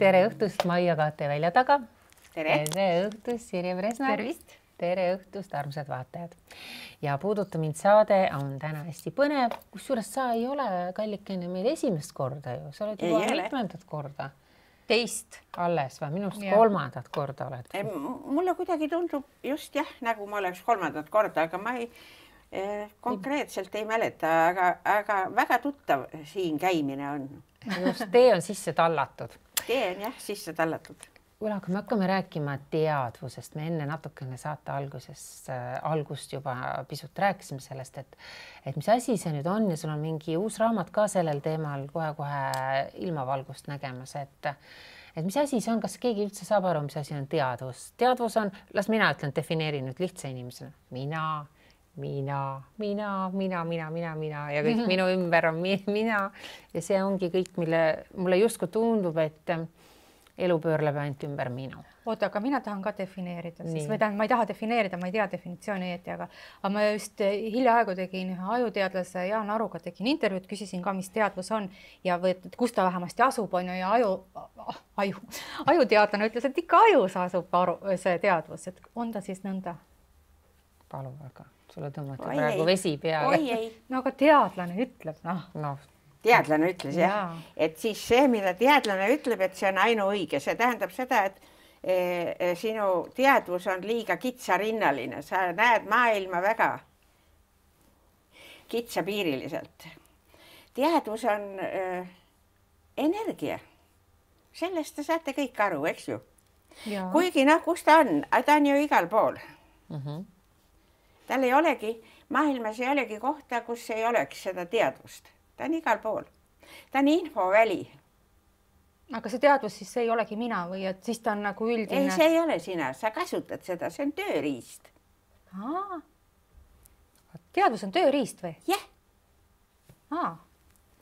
tere õhtust, Maia Kaate välja taga. tere, õhtust, Sirje Presna. tervist. tere õhtust, armsad vaatajad. ja Puuduta mind saade on täna hästi põnev, kusjuures sa ei ole, kallikene, meil esimest korda ju, sa oled juba mitmendat korda teist. alles või minu arust kolmandat korda oled. mulle kuidagi tundub just jah, nagu ma oleks kolmandat korda, aga ma ei eh, konkreetselt ei mäleta, aga, aga väga tuttav siin käimine on. just tee on sisse tallatud. Tee on jah sisse tallatud. kuule, aga me hakkame rääkima teadvusest, me enne natukene saate alguses äh,, algust juba pisut rääkisime sellest, et et mis asi see nüüd on ja sul on mingi uus raamat ka sellel teemal kohe-kohe ilmavalgust nägemas, et et mis asi see on, kas keegi üldse saab aru, mis asi on teadvus? teadvus on, las mina ütlen, defineerin nüüd lihtsa inimesena, mina mina, mina, mina, mina, mina, mina ja kõik minu ümber on mi mina ja see ongi kõik, mille mulle justkui tundub, et ähm, elu pöörleb ainult ümber minu. oota, aga mina tahan ka defineerida Nii. siis või tähendab, ma ei taha defineerida, ma ei tea definitsiooni õieti, aga aga ma just eh, hiljaaegu tegin ühe ajuteadlase Jaan Aruga tegin intervjuud, küsisin ka, mis teadvus on ja või et kus ta vähemasti asub, on ju, ja aju, aju, ajuteadlane ütles, et ikka ajus asub aru, see teadvus, et on ta siis nõnda? palun väga, sulle tõmmati Oi praegu ei. vesi peale. oi ei, no aga teadlane ütleb, noh. noh, teadlane ütles jah Jaa. et siis see, mida teadlane ütleb, et see on ainuõige, see tähendab seda, et eh, eh, sinu teadvus on liiga kitsarinnaline, sa näed maailma väga kitsapiiriliselt. teadvus on eh, energia. sellest te saate kõik aru, eks ju? kuigi noh, kus ta on, ta on ju igal pool. mm -hmm. Tal ei olegi, maailmas ei olegi kohta, kus ei oleks seda teadvust, ta on igal pool. ta on infoväli aga see teadvus siis ei olegi mina või et siis ta on nagu üldine? ei, see ei ole sina, sa kasutad seda, see on tööriist. teadvus on tööriist või? jah, aa,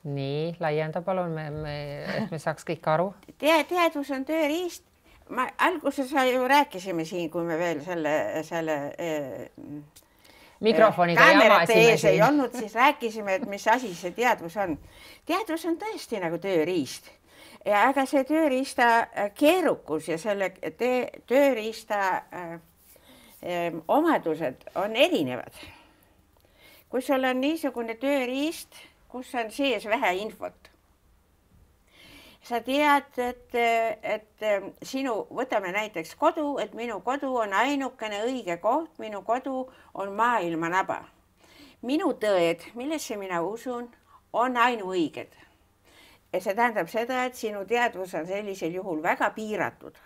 nii laienda palun, me, me, et me saaks kõik aru. tea-, teadvus on tööriist. ma alguses ju rääkisime siin, kui me veel selle, selle eh, mikrofoniga jamasime ees ei siin. olnud, siis rääkisime, et mis asi see teadvus on. teadvus on tõesti nagu tööriist ja aga see tööriista äh, keerukus ja selle tööriista äh, äh, omadused on erinevad. kui sul on niisugune tööriist, kus on sees vähe infot, sa tead, et, et sinu, võtame näiteks kodu, et minu kodu on ainukene õige koht, minu kodu on maailma naba. minu tõed, millesse mina usun, on ainuõiged. ja see tähendab seda, et sinu teadvus on sellisel juhul väga piiratud.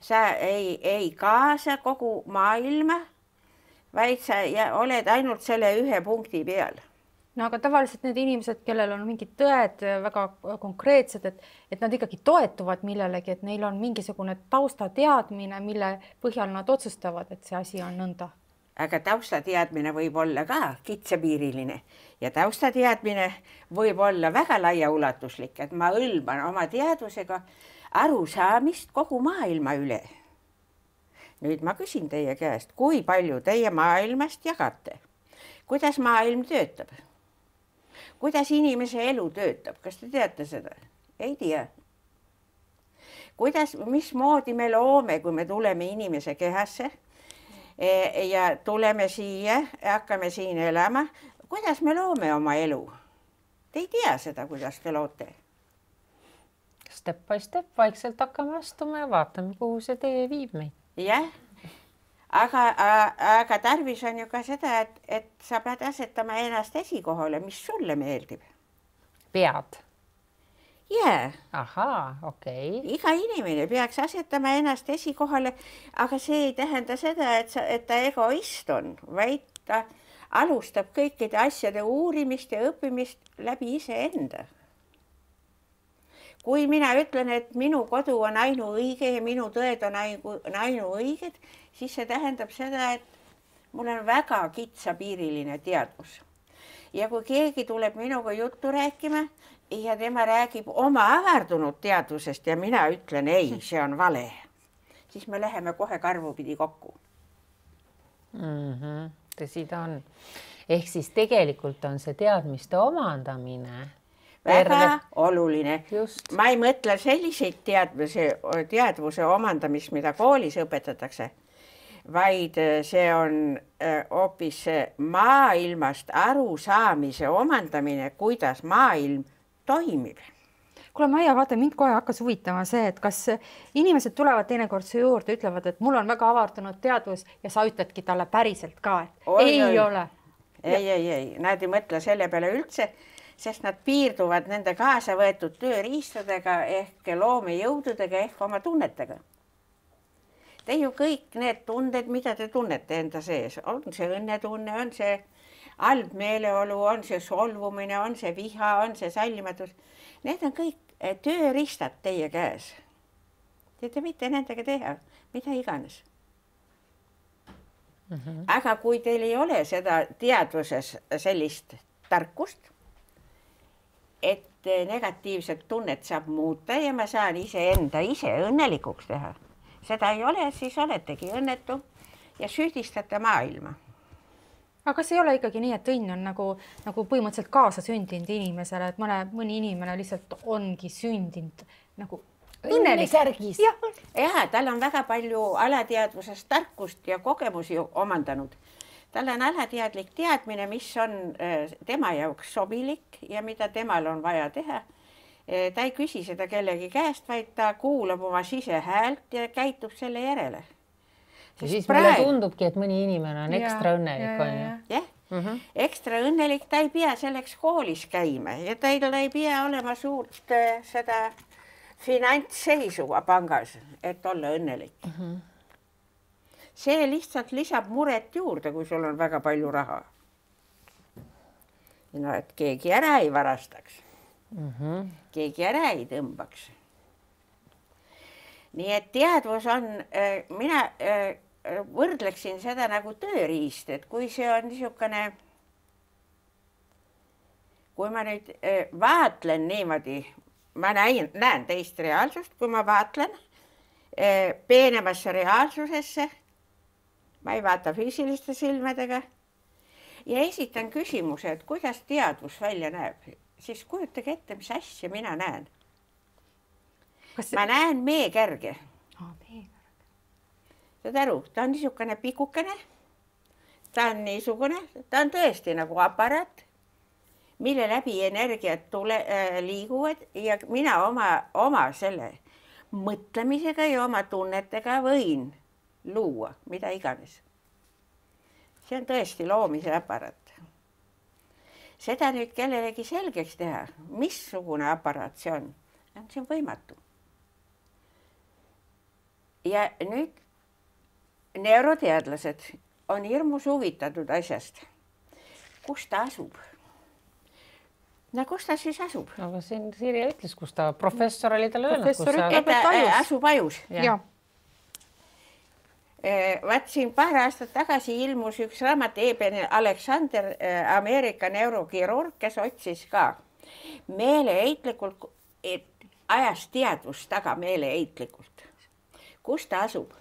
sa ei, ei kaasa kogu maailma, vaid sa ja oled ainult selle ühe punkti peal no aga tavaliselt need inimesed, kellel on mingid tõed väga konkreetsed, et, et nad ikkagi toetuvad millelegi, et neil on mingisugune taustateadmine, mille põhjal nad otsustavad, et see asi on nõnda. aga taustateadmine võib olla ka kitsapiiriline ja taustateadmine võib olla väga laiaulatuslik, et ma hõlman oma teadvusega arusaamist kogu maailma üle. nüüd ma küsin teie käest, kui palju teie maailmast jagate? kuidas maailm töötab? Kuidas inimese elu töötab, kas te teate seda? ei tea. kuidas, mismoodi me loome, kui me tuleme inimese kehasse E, ja tuleme siia hakkame siin elama. kuidas me loome oma elu? Te ei tea seda, kuidas te loote. Step by step vaikselt hakkame astuma ja vaatame, kuhu see tee viib meid. jah, aga, aga tarvis on ju ka seda, et, et sa pead asetama ennast esikohale, mis sulle meeldib. pead. jaa, ahaa, okei okay. iga inimene peaks asetama ennast esikohale, aga see ei tähenda seda, et sa, et ta egoist on, vaid ta alustab kõikide asjade uurimist ja õppimist läbi iseenda kui mina ütlen, et minu kodu on ainuõige ja minu tõed on ainu, ainuõiged, siis see tähendab seda, et mul on väga kitsapiiriline teadvus. ja kui keegi tuleb minuga juttu rääkima ja tema räägib oma avardunud teadvusest ja mina ütlen ei, see on vale, siis me läheme kohe karvupidi kokku mm. -hmm. tõsi ta on. ehk siis tegelikult on see teadmiste omandamine väga Terve. oluline. Ma ei mõtle selliseid teadmisi, teadvuse omandamist, mida koolis õpetatakse, vaid äh, see on äh, hoopis see maailmast arusaamise omandamine, kuidas maailm toimib kuule, Maia, vaata mind kohe hakkas huvitama see, et kas inimesed tulevad teinekord su juurde, ütlevad, et mul on väga avardunud teadvus ja sa ütledki talle päriselt ka, et Oi, ei oi. ole. ei, ei, ei, nad ei mõtle selle peale üldse, sest nad piirduvad nende kaasa võetud tööriistadega ehk loomejõududega ehk oma tunnetega. Te ju kõik need tunded, mida te tunnete enda sees, on see õnnetunne, on see halb meeleolu, on see solvumine, on see viha, on see sallimatus, need on kõik eh, tööriistad teie käes. Te te võite nendega teha mida iganes. Aga kui teil ei ole seda teadvuses sellist tarkust, et negatiivset tunnet saab muuta ja ma saan iseenda ise õnnelikuks teha, seda ei ole, siis oletegi õnnetu ja süüdistate maailma. aga kas ei ole ikkagi nii, et õnn on nagu, nagu põhimõtteliselt kaasasündinud inimesele, et mõne, mõni inimene lihtsalt ongi sündinud nagu õnnelik? õnnesärgis. jah, ja tal on väga palju alateadvusest tarkust ja kogemusi omandanud. tal on alateadlik teadmine, mis on äh, tema jaoks sobilik ja mida temal on vaja teha. Ta ei küsi seda kellegi käest, vaid ta kuulab oma sisehäält ja käitub selle järele. ja siis mulle tundubki, et mõni inimene on Jaa, ekstra õnnelik, onju. jah Mhm. ekstra õnnelik, ta ei pea selleks koolis käima ja ta ei, ta ei pea olema suurt äh, seda finantsseisu pangas, et olla õnnelik mm. -hmm. see lihtsalt lisab muret juurde, kui sul on väga palju raha. no et keegi ära ei varastaks mm, -hmm. keegi ära ei tõmbaks. nii et teadvus on, mina äh, võrdleksin seda nagu tööriist, et kui see on niisugune, kui ma nüüd äh, vaatlen niimoodi, ma näin, näen teist reaalsust, kui ma vaatlen äh, peenemasse reaalsusesse, ma ei vaata füüsiliste silmadega ja esitan küsimuse, et kuidas teadvus välja näeb, siis kujutage ette, mis asja mina näen. kas ma näen meekärge meiega. saad aru, ta on niisugune pikukene. ta on niisugune, ta on tõesti nagu aparaat, mille läbi energiat tule äh,, liiguvad ja mina oma, oma selle mõtlemisega ja oma tunnetega võin luua mida iganes. see on tõesti loomise aparaat. Seda nüüd kellelegi selgeks teha, missugune aparaat see on, see on võimatu. ja nüüd neuroteadlased on hirmus huvitatud asjast. kus ta asub? no kus ta siis asub? aga siin Sirje ütles, kus ta, professor oli talle öelnud, asub ajus. Jah. jah, vaat siin paar aastat tagasi ilmus üks raamat Eben Aleksander, Ameerika neurokirurg, kes otsis ka meeleheitlikult, et ajas teadvust taga meeleheitlikult. kus ta asub?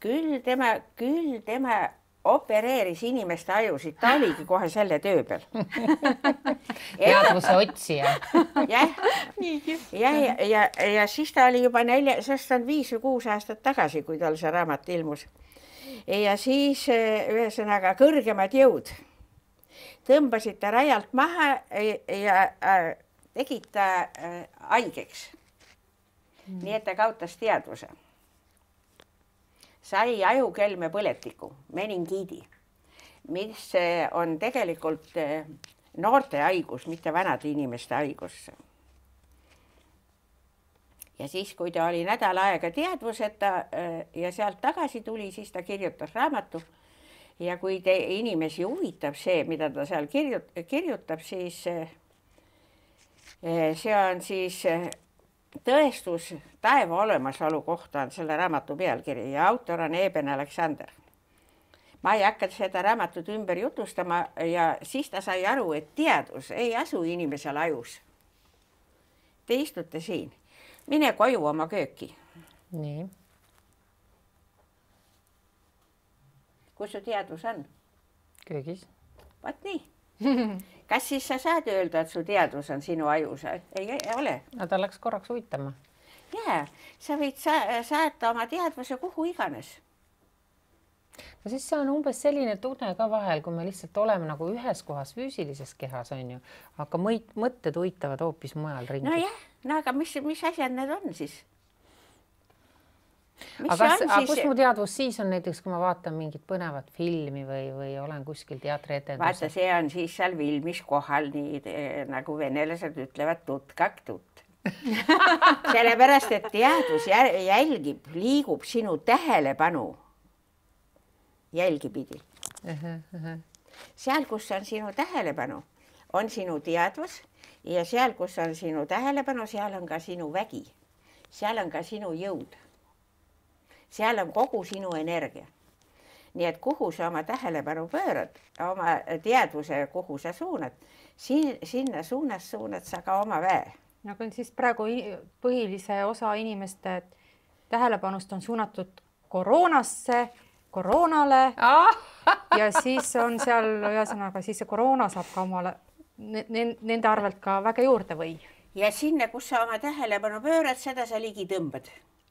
küll tema, küll tema opereeris inimeste ajusid, ta oligi kohe selle töö peal. teadvuse otsija. jah, ja, ja, ja, ja siis ta oli juba nelja, sest ta on viis või kuus aastat tagasi, kui tal see raamat ilmus. Ja siis eh, ühesõnaga kõrgemad jõud. Tõmbasid ta rajalt maha ja, ja äh, tegid ta äh, haigeks. Mm.. nii et ta kaotas teadvuse. sai ajukelme põletiku, meningiidi, mis eh, on tegelikult eh, noorte haigus, mitte vanade inimeste haigus ja siis, kui ta oli nädal aega teadvuseta äh, ja sealt tagasi tuli, siis ta kirjutas raamatu. ja kui te inimesi huvitab see, mida ta seal kirjut-, kirjutab, siis äh, see on siis äh, tõestus taeva olemasolu kohta on selle raamatu pealkiri ja autor on Eben Aleksander. ma ei hakka seda raamatut ümber jutustama ja siis ta sai aru, et teadvus ei asu inimesel ajus. Te istute siin mine koju oma kööki. nii. kus su teadvus on? köögis. vot nii. kas siis sa saad öelda, et su teadvus on sinu ajus? ei, ei ole. no ta läks korraks uitama. jaa, sa võid sa saata oma teadvuse kuhu iganes no siis see on umbes selline tunne ka vahel, kui me lihtsalt oleme nagu ühes kohas füüsilises kehas on ju, aga mõt-, mõtted uitavad hoopis mujal ringi. nojah, no aga mis, mis asjad need on siis? aga kas, aga kus mu teadvus siis on näiteks, kui ma vaatan mingit põnevat filmi või, või olen kuskil teatrietendusel? vaata, see on siis seal filmis kohal nii nagu venelased ütlevad tutkak tutt sellepärast, et teadvus jälgib, liigub sinu tähelepanu jälgipidi uh. -huh, uh -huh. seal, kus on sinu tähelepanu, on sinu teadvus ja seal, kus on sinu tähelepanu, seal on ka sinu vägi, seal on ka sinu jõud seal on kogu sinu energia. nii et kuhu sa oma tähelepanu pöörad, oma teadvuse, kuhu sa suunad, siin, sinna suunas suunad sa ka oma väe. no aga siis praegu põhilise osa inimeste tähelepanust on suunatud koroonasse, koroonale ja siis on seal ühesõnaga siis see koroona saab ka omale nende arvelt ka väge juurde või? ja sinna, kus sa oma tähelepanu pöörad, seda sa ligi tõmbad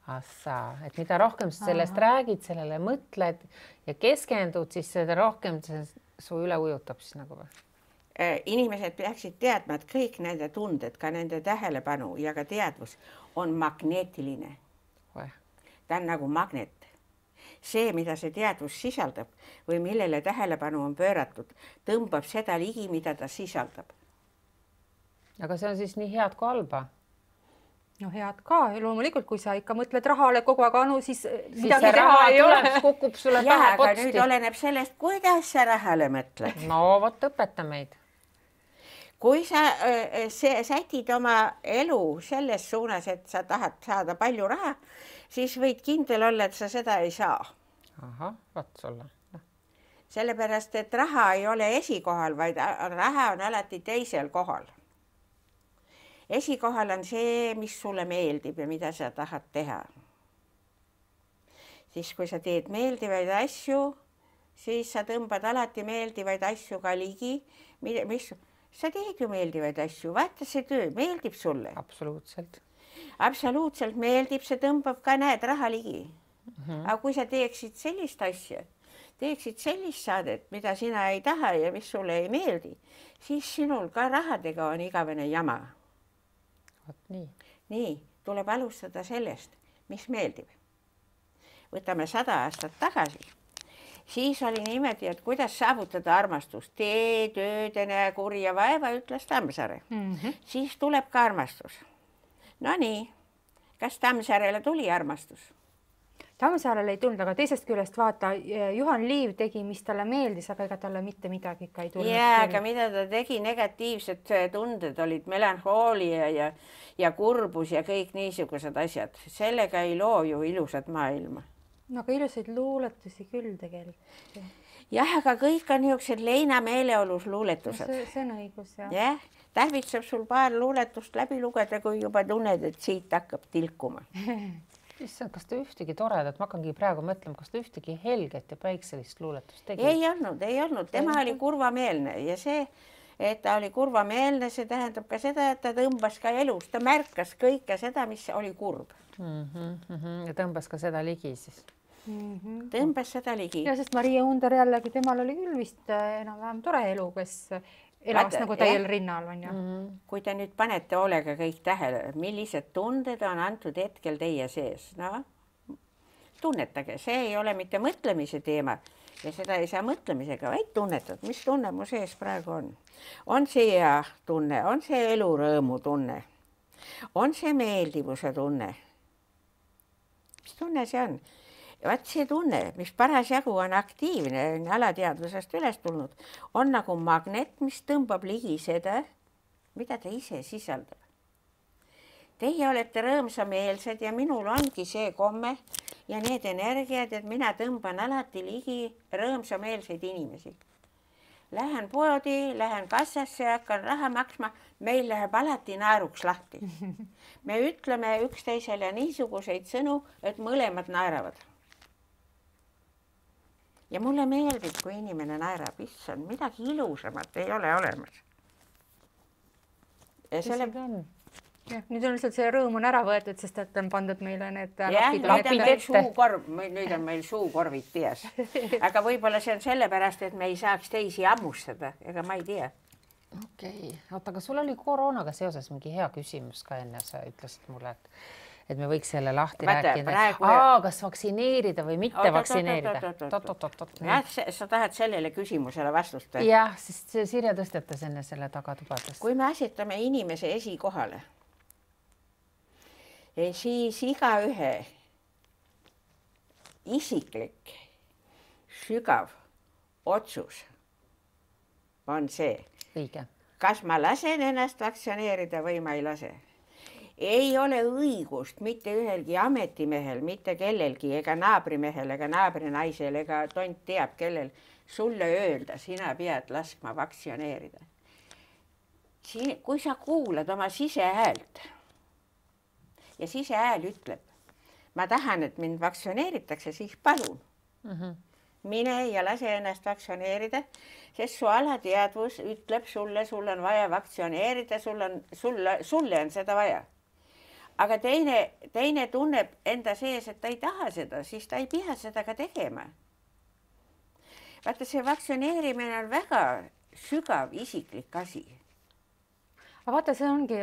ahsaa, et mida rohkem sa sellest Aha. räägid, sellele mõtled ja keskendud, siis seda rohkem see su üle ujutab siis nagu või? Äh, inimesed peaksid teadma, et kõik nende tunded, ka nende tähelepanu ja ka teadvus on magneetiline. ta on nagu magnet. See, mida see teadvus sisaldab või millele tähelepanu on pööratud, tõmbab seda ligi, mida ta sisaldab. aga see on siis nii head kui halba no head ka, loomulikult, kui sa ikka mõtled rahale kogu aeg, Anu, siis midagi teha ei ole. kukub sulle pähe potsti. nüüd oleneb sellest, kuidas sa rahale mõtled. no vot, õpeta meid. kui sa see, sätid oma elu selles suunas, et sa tahad saada palju raha, siis võid kindel olla, et sa seda ei saa. ahah, vot sulle sellepärast, et raha ei ole esikohal, vaid raha on alati teisel kohal esikohal on see, mis sulle meeldib ja mida sa tahad teha. siis, kui sa teed meeldivaid asju, siis sa tõmbad alati meeldivaid asju ka ligi, mis, sa teed ju meeldivaid asju, vaata see töö meeldib sulle. absoluutselt. Absoluutselt meeldib, see tõmbab ka, näed, raha ligi mm. -hmm. aga kui sa teeksid sellist asja, teeksid sellist saadet, mida sina ei taha ja mis sulle ei meeldi, siis sinul ka rahadega on igavene jama vot nii. nii, tuleb alustada sellest, mis meeldib. võtame sada aastat tagasi, siis oli niimoodi, et kuidas saavutada armastust, tee tööd ja näe kurja vaeva, ütles Tammsaare mm. -hmm. siis tuleb ka armastus. Nonii, kas Tammsaarele tuli armastus? Tammsaarele ei tulnud, aga teisest küljest vaata, Juhan Liiv tegi, mis talle meeldis, aga ega talle mitte midagi ikka ei tulnud. jaa, aga mida ta tegi, negatiivsed tunded olid melanhoolia ja, ja kurbus ja kõik niisugused asjad, sellega ei loo ju ilusat maailma. no aga ilusaid luuletusi küll tegelikult. jah, aga kõik on niisugused leina meeleolus luuletused no,. see on õigus jah. jah, tarvitseb sul paar luuletust läbi lugeda, kui juba tunned, et siit hakkab tilkuma issand, kas ta ühtegi toredat, ma hakkangi praegu mõtlema, kas ta ühtegi helget ja päikselist luuletust tegi? ei olnud, ei olnud, tema oli kurvameelne ja see, et ta oli kurvameelne, see tähendab ka seda, et ta tõmbas ka elus, ta märkas kõike seda, mis oli kurb mm. -hmm, ja tõmbas ka seda ligi siis mm? -hmm. tõmbas seda ligi. ja sest Maria Under jällegi, temal oli küll vist äh, enam-vähem tore elu, kes Vaata, nagu täiel jah. rinnal on ju mm. -hmm. kui te nüüd panete hoolega kõik tähele, millised tunded on antud hetkel teie sees, noh tunnetage, see ei ole mitte mõtlemise teema ja seda ei saa mõtlemisega, vaid tunnetad, mis tunne mu sees praegu on. on see hea tunne, on see elurõõmu tunne, on see meeldivuse tunne. mis tunne see on? Vaat see tunne, mis parasjagu on aktiivne, on alateadvusest üles tulnud, on nagu magnet, mis tõmbab ligi seda, mida ta ise sisaldab. Teie olete rõõmsameelsed ja minul ongi see komme ja need energiad, et mina tõmban alati ligi rõõmsameelseid inimesi. Lähen poodi, lähen kassasse, hakkan raha maksma, meil läheb alati naeruks lahti. me ütleme üksteisele niisuguseid sõnu, et mõlemad naeravad ja mulle meeldib, kui inimene naerab, issand, midagi ilusamat ei ole olemas. ja selle jah, nüüd on lihtsalt see rõõm on ära võetud, sest et on pandud meile need jah, nüüd on meil suukorv, nüüd on meil suukorvid peas. aga võib-olla see on sellepärast, et me ei saaks teisi hammustada, ega ma ei tea. okei okay., oota, aga sul oli koroonaga seoses mingi hea küsimus ka enne, sa ütlesid mulle, et et me võiks selle lahti Vaata, rääkida praegu- kas vaktsineerida või mitte Oot, vaktsineerida jah, sa tahad sellele küsimusele vastust jah, sest Sirje tõstatas enne selle tagatubadest. kui me asetame inimese esikohale, siis igaühe isiklik sügav otsus on see, õige, kas ma lasen ennast vaktsineerida või ma ei lase. Ei ole õigust mitte ühelgi ametimehel, mitte kellelgi ega naabrimehel ega naabrinaisel ega tont teab kellel sulle öelda, sina pead laskma vaktsineerida. siin, kui sa kuulad oma sisehäält ja sisehääl ütleb, ma tahan, et mind vaktsineeritakse, siis palun mine ja lase ennast vaktsineerida, sest su alateadvus ütleb sulle, sul on vaja vaktsineerida, sul on, sulle, sulle on seda vaja. Aga teine, teine tunneb enda sees, et ta ei taha seda, siis ta ei pea seda ka tegema. vaata, see vaktsineerimine on väga sügav isiklik asi. aga vaata, see ongi,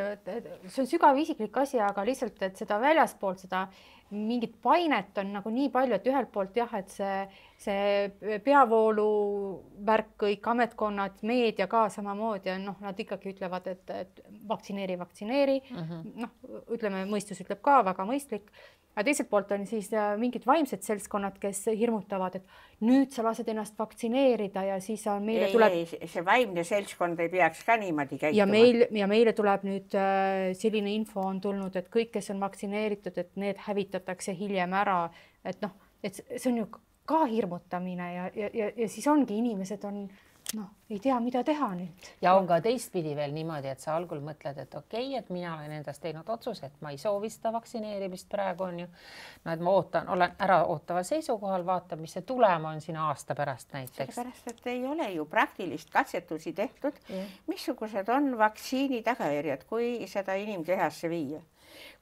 see on sügav isiklik asi, aga lihtsalt, et seda väljaspoolt seda mingit painet on nagu nii palju, et ühelt poolt jah, et see, see peavooluvärk, kõik ametkonnad, meedia ka samamoodi on noh, nad ikkagi ütlevad, et, et vaktsineeri, vaktsineeri mm -hmm.. noh, ütleme, mõistus ütleb ka väga mõistlik. aga teiselt poolt on siis äh, mingid vaimsed seltskonnad, kes hirmutavad, et nüüd sa lased ennast vaktsineerida ja siis on meile ei, tuleb see vaimne seltskond ei peaks ka niimoodi käituma. ja meil ja meile tuleb nüüd äh, selline info on tulnud, et kõik, kes on vaktsineeritud, et need hävitatakse hiljem ära, et noh, et see see on ju ka hirmutamine ja, ja, ja, ja siis ongi inimesed on noh, ei tea, mida teha nüüd. ja on ka teistpidi veel niimoodi, et sa algul mõtled, et okei okay,, et mina olen endast teinud otsuse, et ma ei soovi seda vaktsineerimist praegu on ju. no et ma ootan, olen äraootaval seisukohal, vaatan, mis see tulem on siin aasta pärast näiteks. sellepärast, et ei ole ju praktilist katsetusi tehtud, missugused on vaktsiini tagajärjed, kui seda inimkehasse viia.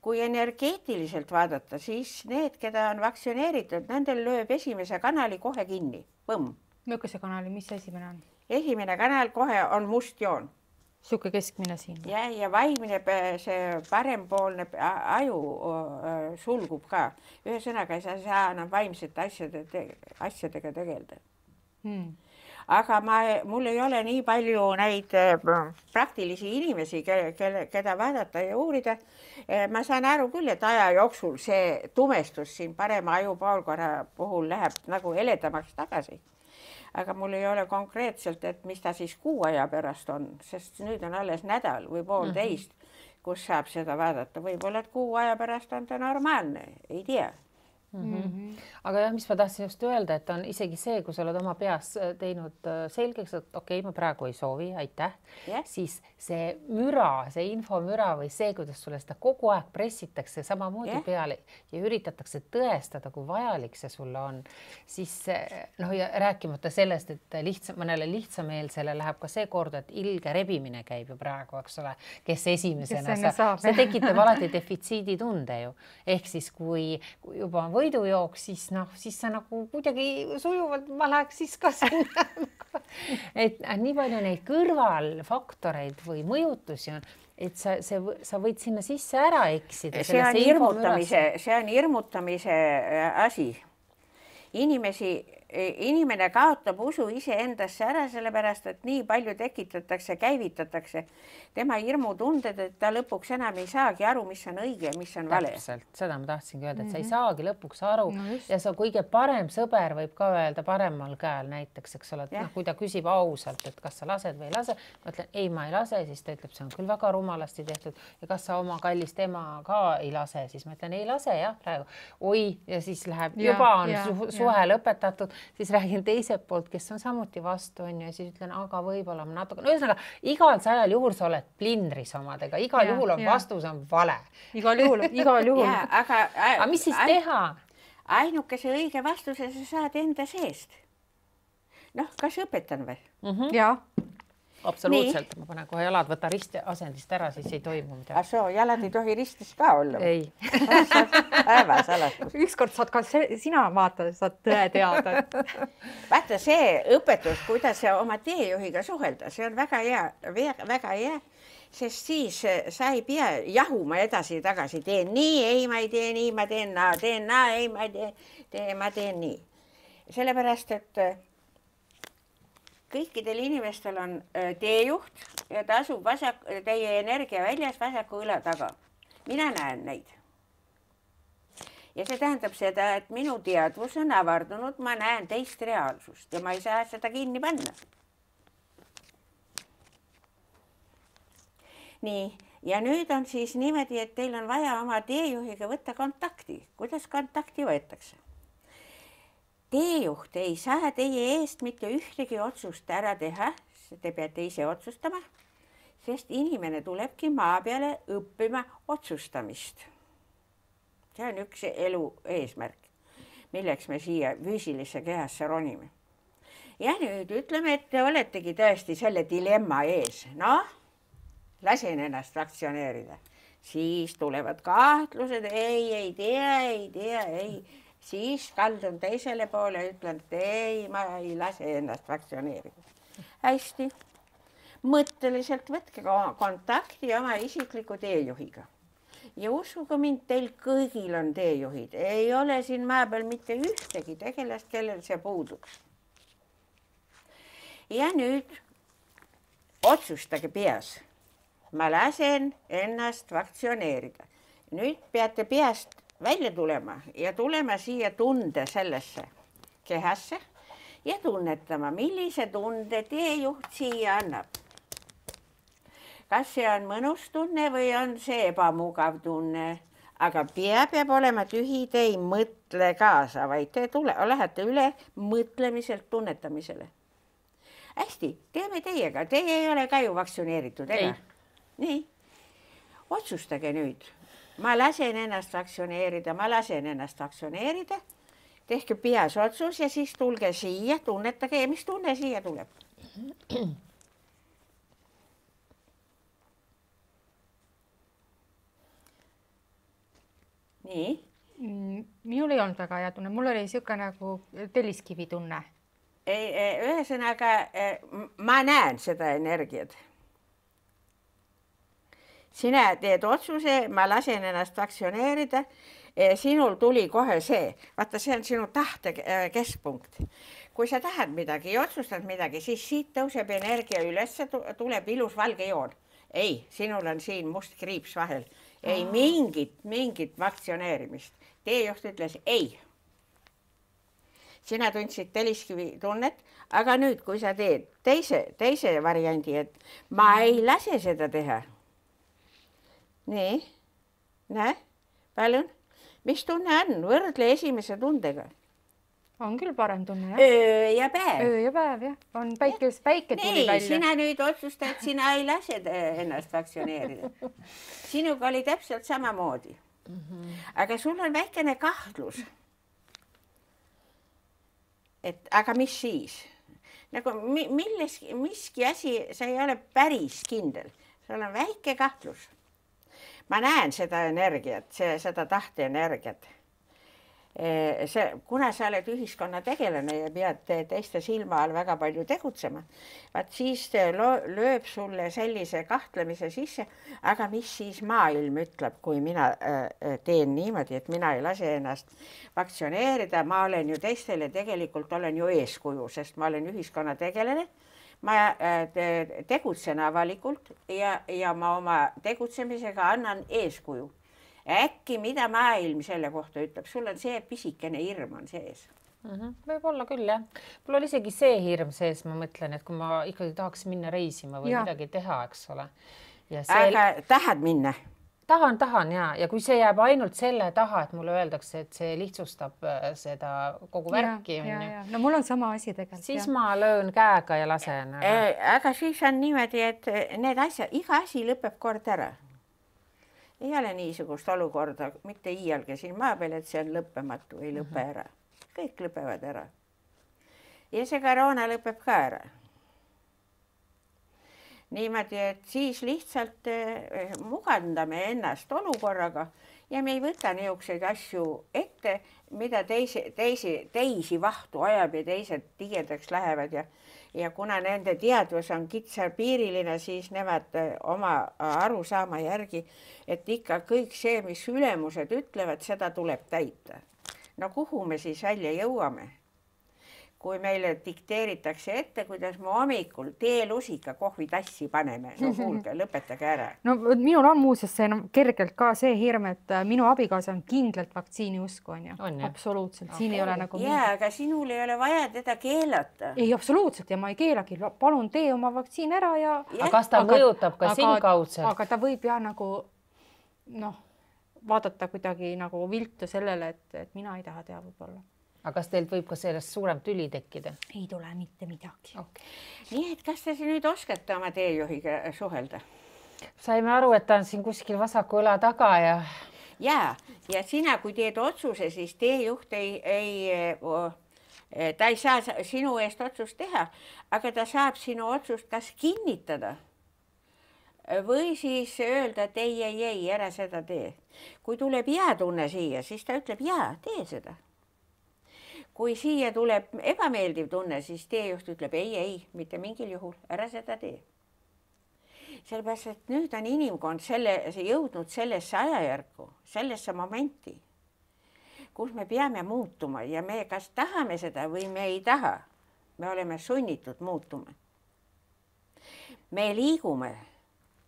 Kui energeetiliselt vaadata, siis need, keda on vaktsineeritud, nendel lööb esimese kanali kohe kinni, põmm. milline kanali, mis esimene on? esimene kanal kohe on must joon niisugune keskmine siin. ja, ja vaimne, see parempoolne aju sulgub ka. ühesõnaga, ei saa enam vaimsete asjade, asjadega tegeleda. Hmm. Aga ma, mul ei ole nii palju neid äh, praktilisi inimesi, kelle, kelle, keda vaadata ja uurida. ma saan aru küll, et aja jooksul see tumestus siin parema ajupoolkorra puhul läheb nagu heledamaks tagasi. aga mul ei ole konkreetselt, et mis ta siis kuu aja pärast on, sest nüüd on alles nädal või poolteist mm, -hmm. kus saab seda vaadata, võib-olla et kuu aja pärast on ta normaalne, ei tea Mm -hmm. aga jah, mis ma tahtsin just öelda, et on isegi see, kui sa oled oma peas äh, teinud äh, selgeks, et okei okay,, ma praegu ei soovi, aitäh Jah. siis see müra, see infomüra või see, kuidas sulle seda kogu aeg pressitakse samamoodi Jah. peale ja üritatakse tõestada, kui vajalik see sulle on, siis äh, noh, ja rääkimata sellest, et lihtsam, mõnele lihtsameelsele läheb ka see korda, et ilge rebimine käib ju praegu, eks ole, kes esimesena enne saab, see tekitab alati defitsiiditunde ju, ehk siis kui, juba on võidujooks, siis noh, siis sa nagu kuidagi sujuvalt, ma läheks siis ka sinna. et äh, nii palju neid kõrvalfaktoreid või mõjutusi on, et sa, see, sa võid sinna sisse ära eksida. see on hirmutamise, see on hirmutamise äh, asi. inimesi, inimene kaotab usu iseendasse ära, sellepärast et nii palju tekitatakse, käivitatakse tema hirmutunded, et ta lõpuks enam ei saagi aru, mis on õige ja mis on vale. täpselt, seda ma tahtsingi öelda, et sa ei saagi lõpuks aru No just. ja su kõige parem sõber võib ka öelda paremal käel näiteks, eks ole, et noh, kui ta küsib ausalt, et kas sa lased või ei lase, ma ütlen ei, ma ei lase, siis ta ütleb, see on küll väga rumalasti tehtud ja kas sa oma kallist ema ka ei lase, siis ma ütlen ei lase jah, praegu oi ja siis läheb, Ja, juba on ja, su ja. suhe lõpetatud, siis räägin teiselt poolt, kes on samuti vastu onju ja siis ütlen, aga võib-olla ma natuke, no ühesõnaga igal sajal juhul sa oled plindris omadega, igal Ja, juhul on ja. vastus on vale igal juhul, igal juhul. ja aga, aga mis siis teha? ainukese õige vastuse sa saad enda seest. noh, kas õpetan või? ja absoluutselt, ma panen kohe jalad, võta risti asendist ära, siis ei toimu ah midagi. soo, jalad ei tohi ristis ka olla? ei päevasaladus. ükskord saad ka see, sina vaata, saad tõe teada et.... vaata see õpetus, kuidas oma teejuhiga suhelda, see on väga hea, väga hea, sest siis eh, sa ei pea jahuma edasi-tagasi, teen nii, ei, ma ei tee nii, ma teen naa, teen naa, ei, ma ei tee, tee, ma teen nii. sellepärast, et eh, kõikidel inimestel on eh, teejuht ja ta asub vasak, teie energia väljas vasaku õla taga. mina näen neid ja see tähendab seda, et minu teadvus on avardunud, ma näen teist reaalsust ja ma ei saa seda kinni panna. nii, ja nüüd on siis niimoodi, et teil on vaja oma teejuhiga võtta kontakti. kuidas kontakti võetakse? Teejuht ei saa teie eest mitte ühtegi otsust ära teha, te peate ise otsustama, sest inimene tulebki maa peale õppima otsustamist. see on üks elu eesmärk, milleks me siia füüsilisse kehasse ronime. ja nüüd ütleme, et te oletegi tõesti selle dilemma ees, noh lasen ennast fraktsioneerida, siis tulevad kahtlused, ei, ei tea, ei tea, ei, siis kaldun teisele poole, ütlen, et ei, ma ei lase ennast fraktsioneerida. hästi, mõtteliselt võtke kontakti oma isikliku teejuhiga ja uskuge mind, teil kõigil on teejuhid, ei ole siin maa peal mitte ühtegi tegelast, kellel see puuduks. ja nüüd otsustage peas ma lasen ennast vaktsioneerida. nüüd peate peast välja tulema ja tulema siia tunde sellesse kehasse ja tunnetama, millise tunde teejuht siia annab. kas see on mõnus tunne või on see ebamugav tunne, aga pea peab olema tühi, te ei mõtle kaasa, vaid te tule, lähete üle mõtlemiselt tunnetamisele. hästi, teeme teiega, teie ei ole ka ju vaktsioneeritud, ega? nii, otsustage nüüd, ma lasen ennast aktsioneerida, ma lasen ennast aktsioneerida. tehke peas otsus ja siis tulge siia, tunnetage, mis tunne siia tuleb. nii Mm, minul ei olnud väga hea tunne, mul oli niisugune nagu telliskivi tunne. ühesõnaga ma näen seda energiat sina teed otsuse, ma lasen ennast vaktsioneerida. sinul tuli kohe see, vaata, see on sinu tahte äh, keskpunkt. kui sa tahad midagi ja otsustad midagi, siis siit tõuseb energia üles, tuleb ilus valge joon. ei, sinul on siin must kriips vahel, ei mingit, mingit vaktsioneerimist. teejuht ütles ei sina tundsid telliskivi tunnet, aga nüüd, kui sa teed teise, teise variandi, et ma ei lase seda teha nii, näe, palun, mis tunne on, võrdle esimese tundega. on küll parem tunne jah. öö ja päev. öö ja päev jah, on päike, päike tuli välja. sina nüüd otsusta, et sina ei lase ennast vaktsioneerida. sinuga oli täpselt samamoodi mm. -hmm. aga sul on väikene kahtlus. et aga mis siis? nagu milles, miski asi, sa ei ole päris kindel, sul on väike kahtlus ma näen seda energiat, see, seda tahteenergiat. see, kuna sa oled ühiskonnategelane ja pead teiste silma all väga palju tegutsema, vaat siis lööb sulle sellise kahtlemise sisse, aga mis siis maailm ütleb, kui mina äh, teen niimoodi, et mina ei lase ennast vaktsioneerida, ma olen ju teistele tegelikult olen ju eeskuju, sest ma olen ühiskonnategelane ma äh, tegutsen avalikult ja, ja ma oma tegutsemisega annan eeskuju. äkki, mida maailm selle kohta ütleb, sul on see pisikene hirm on sees mm -hmm.. võib-olla küll jah, mul oli isegi see hirm sees, ma mõtlen, et kui ma ikkagi tahaks minna reisima või ja. midagi teha, eks ole. See... aga tahad minna? Tahan, tahan ja, ja kui see jääb ainult selle taha, et mulle öeldakse, et see lihtsustab äh, seda kogu värki onju. no mul on sama asi tegelikult. siis ja. ma löön käega ja lasen aga.... aga siis on niimoodi, et need asjad, iga asi lõpeb kord ära. ei ole niisugust olukorda mitte iialgi siin maa peal, et see on lõppematu, ei lõpe -hmm. ära. kõik lõpevad ära. ja see koroona lõpeb ka ära niimoodi, et siis lihtsalt eh, mugandame ennast olukorraga ja me ei võta niisuguseid asju ette, mida teisi, teisi, teisi vahtu ajab ja teised tigedaks lähevad ja ja kuna nende teadvus on kitsapiiriline, siis nemad eh, oma arusaama järgi, et ikka kõik see, mis ülemused ütlevad, seda tuleb täita. no kuhu me siis välja jõuame? Kui meile dikteeritakse ette, kuidas me hommikul teelusika kohvitassi paneme, no kuulge, lõpetage ära. no minul on muuseas see no, kergelt ka see hirm, et äh, minu abikaasa on kindlalt vaktsiini usku onju, absoluutselt, siin okay. ei ole nagu. ja mingi..., aga sinul ei ole vaja teda keelata. ei, absoluutselt ja ma ei keelagi, palun tee oma vaktsiin ära ja. aga kas ta aga, mõjutab ka sind kaudselt? aga ta võib ja nagu noh, vaadata kuidagi nagu viltu sellele, et, et mina ei taha teha võib-olla aga kas teilt võib ka sellest suurem tüli tekkida? ei tule mitte midagi okay.. nii et kas te nüüd oskate oma teejuhiga suhelda? saime aru, et ta on siin kuskil vasaku õla taga ja. ja, ja sina, kui teed otsuse, siis teejuht ei, ei, ta ei saa sinu eest otsust teha, aga ta saab sinu otsust kas kinnitada või siis öelda, et ei, ei, ei, ära seda tee. kui tuleb jäätunne siia, siis ta ütleb ja tee seda kui siia tuleb ebameeldiv tunne, siis teejuht ütleb ei, ei, mitte mingil juhul, ära seda tee. sellepärast, et nüüd on inimkond selle, jõudnud sellesse ajajärku, sellesse momenti, kus me peame muutuma ja me kas tahame seda või me ei taha. me oleme sunnitud muutuma. me liigume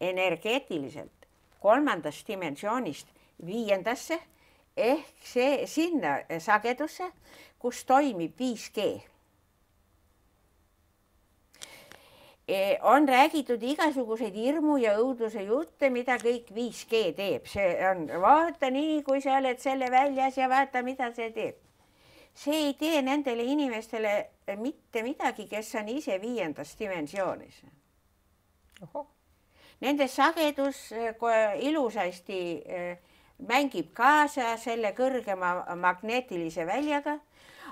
energeetiliselt kolmandast dimensioonist viiendasse ehk see sinna sagedusse, kus toimib 5G. E, on räägitud igasuguseid hirmu ja õuduse jutte, mida kõik 5G teeb, see on vaata nii, kui sa oled selle väljas ja vaata, mida see teeb. see ei tee nendele inimestele mitte midagi, kes on ise viiendas dimensioonis. Nende sagedus ilusasti eh, mängib kaasa selle kõrgema magneetilise väljaga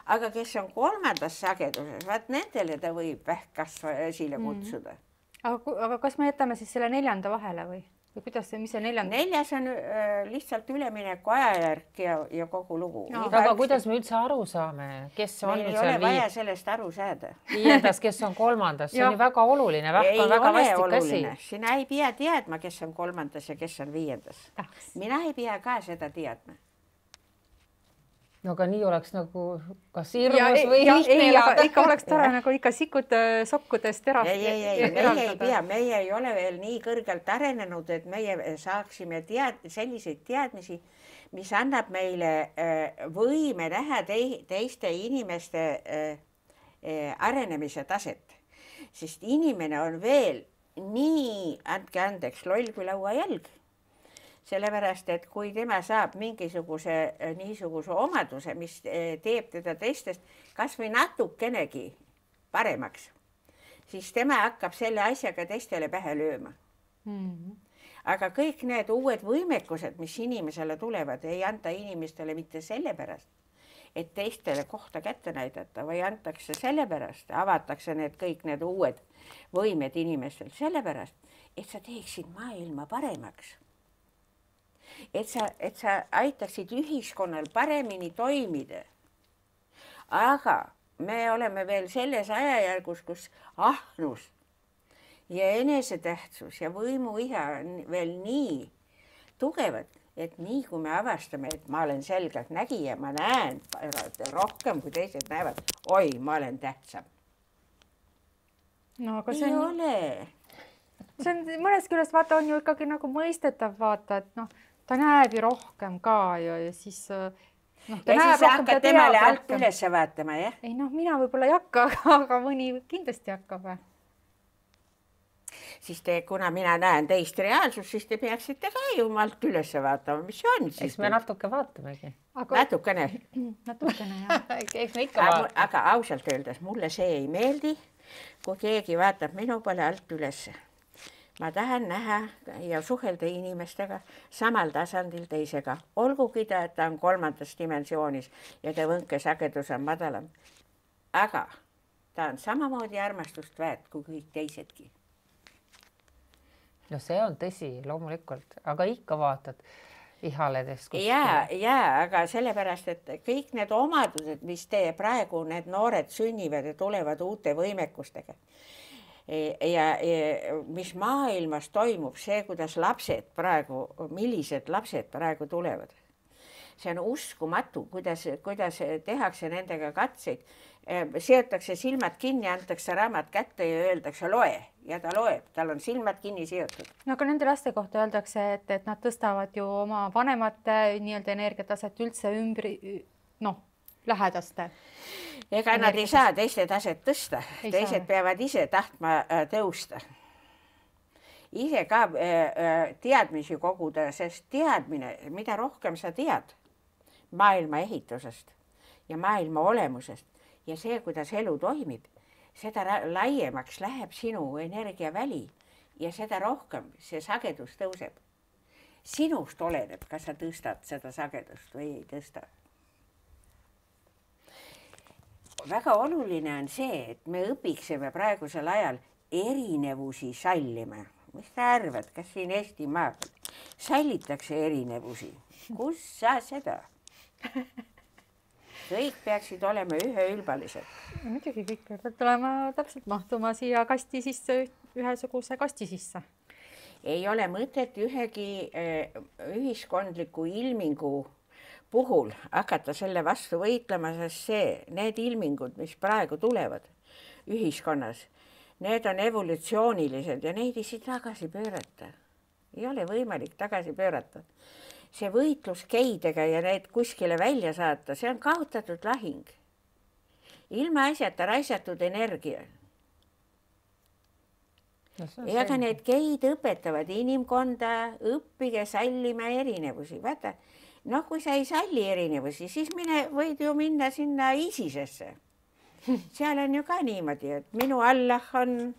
aga kes on kolmandas sageduses, vaat nendele ta võib vähkkasva esile mhm. kutsuda mm.. aga, aga kas me jätame siis selle neljanda vahele või, või kuidas see, mis see neljanda? neljas on äh, lihtsalt ülemineku ajajärk ja, ja kogu lugu no,. aga kuidas me üldse aru saame, kes on meil ei ole vaja viid... sellest aru saada. viiendas, kes on kolmandas, see on ju väga oluline, vähk on väga vastik asi. sina ei pea teadma, kes on kolmandas ja kes on viiendas. mina ei pea ka seda teadma no aga nii oleks nagu kas hirmus või ja, lihtne elada. ikka oleks tore nagu ikka sikud äh, sokkudest terast. ei, ei, ei, meie ei pea, meie ei ole veel nii kõrgelt arenenud, et meie saaksime tead-, selliseid teadmisi, mis annab meile äh, võime näha tei, teiste inimeste äh, arenemise taset. sest inimene on veel nii, andke andeks, loll kui lauajalg sellepärast et kui tema saab mingisuguse äh, niisuguse omaduse, mis äh, teeb teda teistest kasvõi natukenegi paremaks, siis tema hakkab selle asjaga teistele pähe lööma mm. -hmm. aga kõik need uued võimekused, mis inimesele tulevad, ei anta inimestele mitte sellepärast, et teistele kohta kätte näidata, või antakse sellepärast, avatakse need kõik need uued võimed inimestel sellepärast, et sa teeksid maailma paremaks et sa, et sa aitaksid ühiskonnal paremini toimida. aga me oleme veel selles ajajärgus, kus ahnus ja enesetähtsus ja võimuiha on veel nii tugevad, et nii kui me avastame, et ma olen selgeltnägija, ma näen rohkem kui teised näevad, oi, ma olen tähtsam. no aga see ei on. ole. see on mõnest küljest vaata, on ju ikkagi nagu mõistetav vaata, et noh ta näeb ju rohkem ka ju ja siis äh, noh, ta ja näeb siis rohkem, hakkad temale alt üles vaatama, jah? ei noh, mina võib-olla ei hakka, aga mõni kindlasti hakkab. siis te, kuna mina näen teist reaalsust, siis te peaksite ka ju alt üles vaatama, mis see on siis? eks me natuke vaatamegi aga.... natukene natukene jah eks me ikka vaatame. aga ausalt öeldes mulle see ei meeldi, kui keegi vaatab minu peale alt ülesse ma tahan näha ja suhelda inimestega samal tasandil teisega, olgugi ta, et ta on kolmandas dimensioonis ja ta võnkesagedus on madalam. aga ta on samamoodi armastust väärt kui kõik teisedki. no see on tõsi, loomulikult, aga ikka vaatad ihaledes. ja, ja aga sellepärast, et kõik need omadused, mis te praegu need noored sünnivad ja tulevad uute võimekustega ja, ja mis maailmas toimub, see, kuidas lapsed praegu, millised lapsed praegu tulevad. see on uskumatu, kuidas, kuidas tehakse nendega katseid. seotakse silmad kinni, antakse raamat kätte ja öeldakse loe ja ta loeb, tal on silmad kinni seotud. no aga nende laste kohta öeldakse, et, et nad tõstavad ju oma vanemate nii-öelda energiataset üldse ümbri, noh, lähedaste. Ega nad ei saa teiste taset tõsta, teised saa. peavad ise tahtma äh, tõusta. ise ka äh, äh, teadmisi koguda, sest teadmine, mida rohkem sa tead maailma ehitusest ja maailma olemusest ja see, kuidas elu toimib seda laiemaks läheb sinu energiaväli ja seda rohkem see sagedus tõuseb. sinust oleneb, kas sa tõstad seda sagedust või ei tõsta. Väga oluline on see, et me õpiksime praegusel ajal erinevusi sallima. mis sa arvad, kas siin Eestimaal sallitakse erinevusi? kus sa seda kõik peaksid olema üheülbalised. muidugi kõik peavad tulema täpselt mahtuma siia kasti sisse, ühesuguse kasti sisse. ei ole mõtet ühegi eh, ühiskondliku ilmingu puhul hakata selle vastu võitlema, sest see, need ilmingud, mis praegu tulevad ühiskonnas, need on evolutsioonilised ja neid ei saa tagasi pöörata. ei ole võimalik tagasi pöörata see võitlus geidega ja need kuskile välja saata, see on kaotatud lahing. ilmaasjata raisatud energia ja ka need geid õpetavad inimkonda, õppige sallima erinevusi, vaata noh, kui sa ei salli erinevusi, siis mine, võid ju minna sinna ISISesse. seal on ju ka niimoodi, et minu Allah on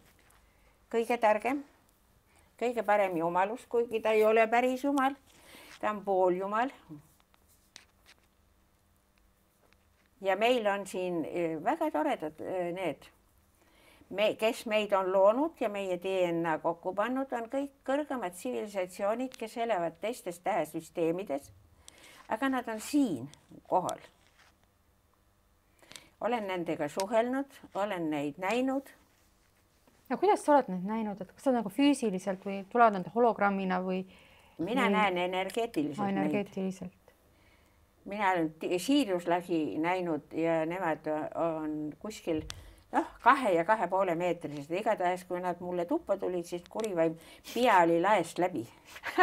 kõige targem, kõige parem jumalus, kuigi ta ei ole päris jumal ta on pooljumal. ja meil on siin eh, väga toredad eh, need, me, kes meid on loonud ja meie DNA kokku pannud, on kõik kõrgemad tsivilisatsioonid, kes elavad teistes tähesüsteemides. Aga nad on siin kohal. olen nendega suhelnud, olen neid näinud no kuidas sa oled neid näinud, et kas sa nagu füüsiliselt või tulevad nad hologrammina või mina Nii. näen energeetiliselt. energeetiliselt. mina olen siirjuslasi näinud ja nemad on kuskil noh, kahe ja kahe poole meetrised, igatahes kui nad mulle tuppa tulid, siis kurivaim pea oli laest läbi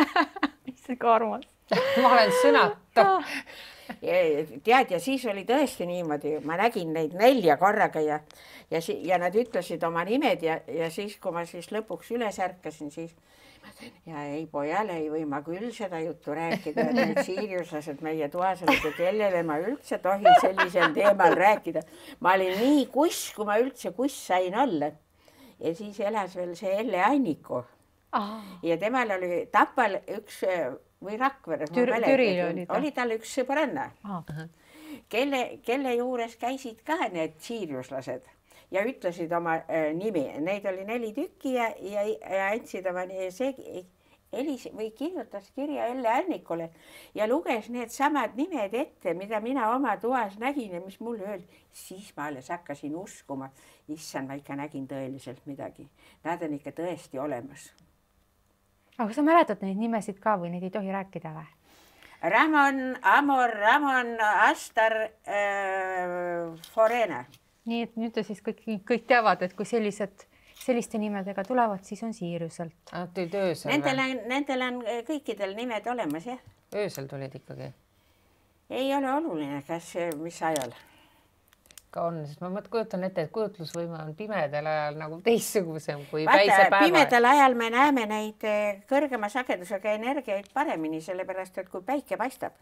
issand armas ma olen sõnatu tead, ja siis oli tõesti niimoodi, ma nägin neid nelja korraga ja, ja, ja nad ütlesid oma nimed ja, ja siis, kui ma siis lõpuks üles ärkasin, siis ja ei pojale ei või ma küll seda juttu rääkida, et need siirjuslased meie toas olid ja kellele ma üldse tohin sellisel teemal rääkida. ma olin nii kuss, kui ma üldse kuss sain olla. ja siis elas veel see Elle Anniku. ja temal oli Tapal üks või Rakveres Tür, oli ta. oli tal üks sõbranna, kelle, kelle juures käisid ka need siirjuslased ja ütlesid oma äh, nimi, neid oli neli tükki ja, ja, ja andsid oma, see helis või kirjutas kirja Elle Annikule ja luges needsamad nimed ette, mida mina oma toas nägin ja mis mulle öeldi, siis ma alles hakkasin uskuma, issand, ma ikka nägin tõeliselt midagi. Nad on ikka tõesti olemas. Aga kas sa mäletad neid nimesid ka või neid ei tohi rääkida või? Ramon, Amor, Ramon, Astar äh,, Forena nii et nüüd siis kõik, kõik teavad, et kui sellised, selliste nimedega tulevad, siis on Siiriuselt. Nad tulid öösel? Nendel on, nendel on kõikidel nimed olemas, jah. öösel tulid ikkagi? ei ole oluline, kas, mis ajal ka on, sest ma kujutan ette, et kujutlusvõime on pimedal ajal nagu teistsugusem kui päisepäeval. pimedal ajal me näeme neid eh, kõrgema sagedusega energiaid paremini, sellepärast et kui päike paistab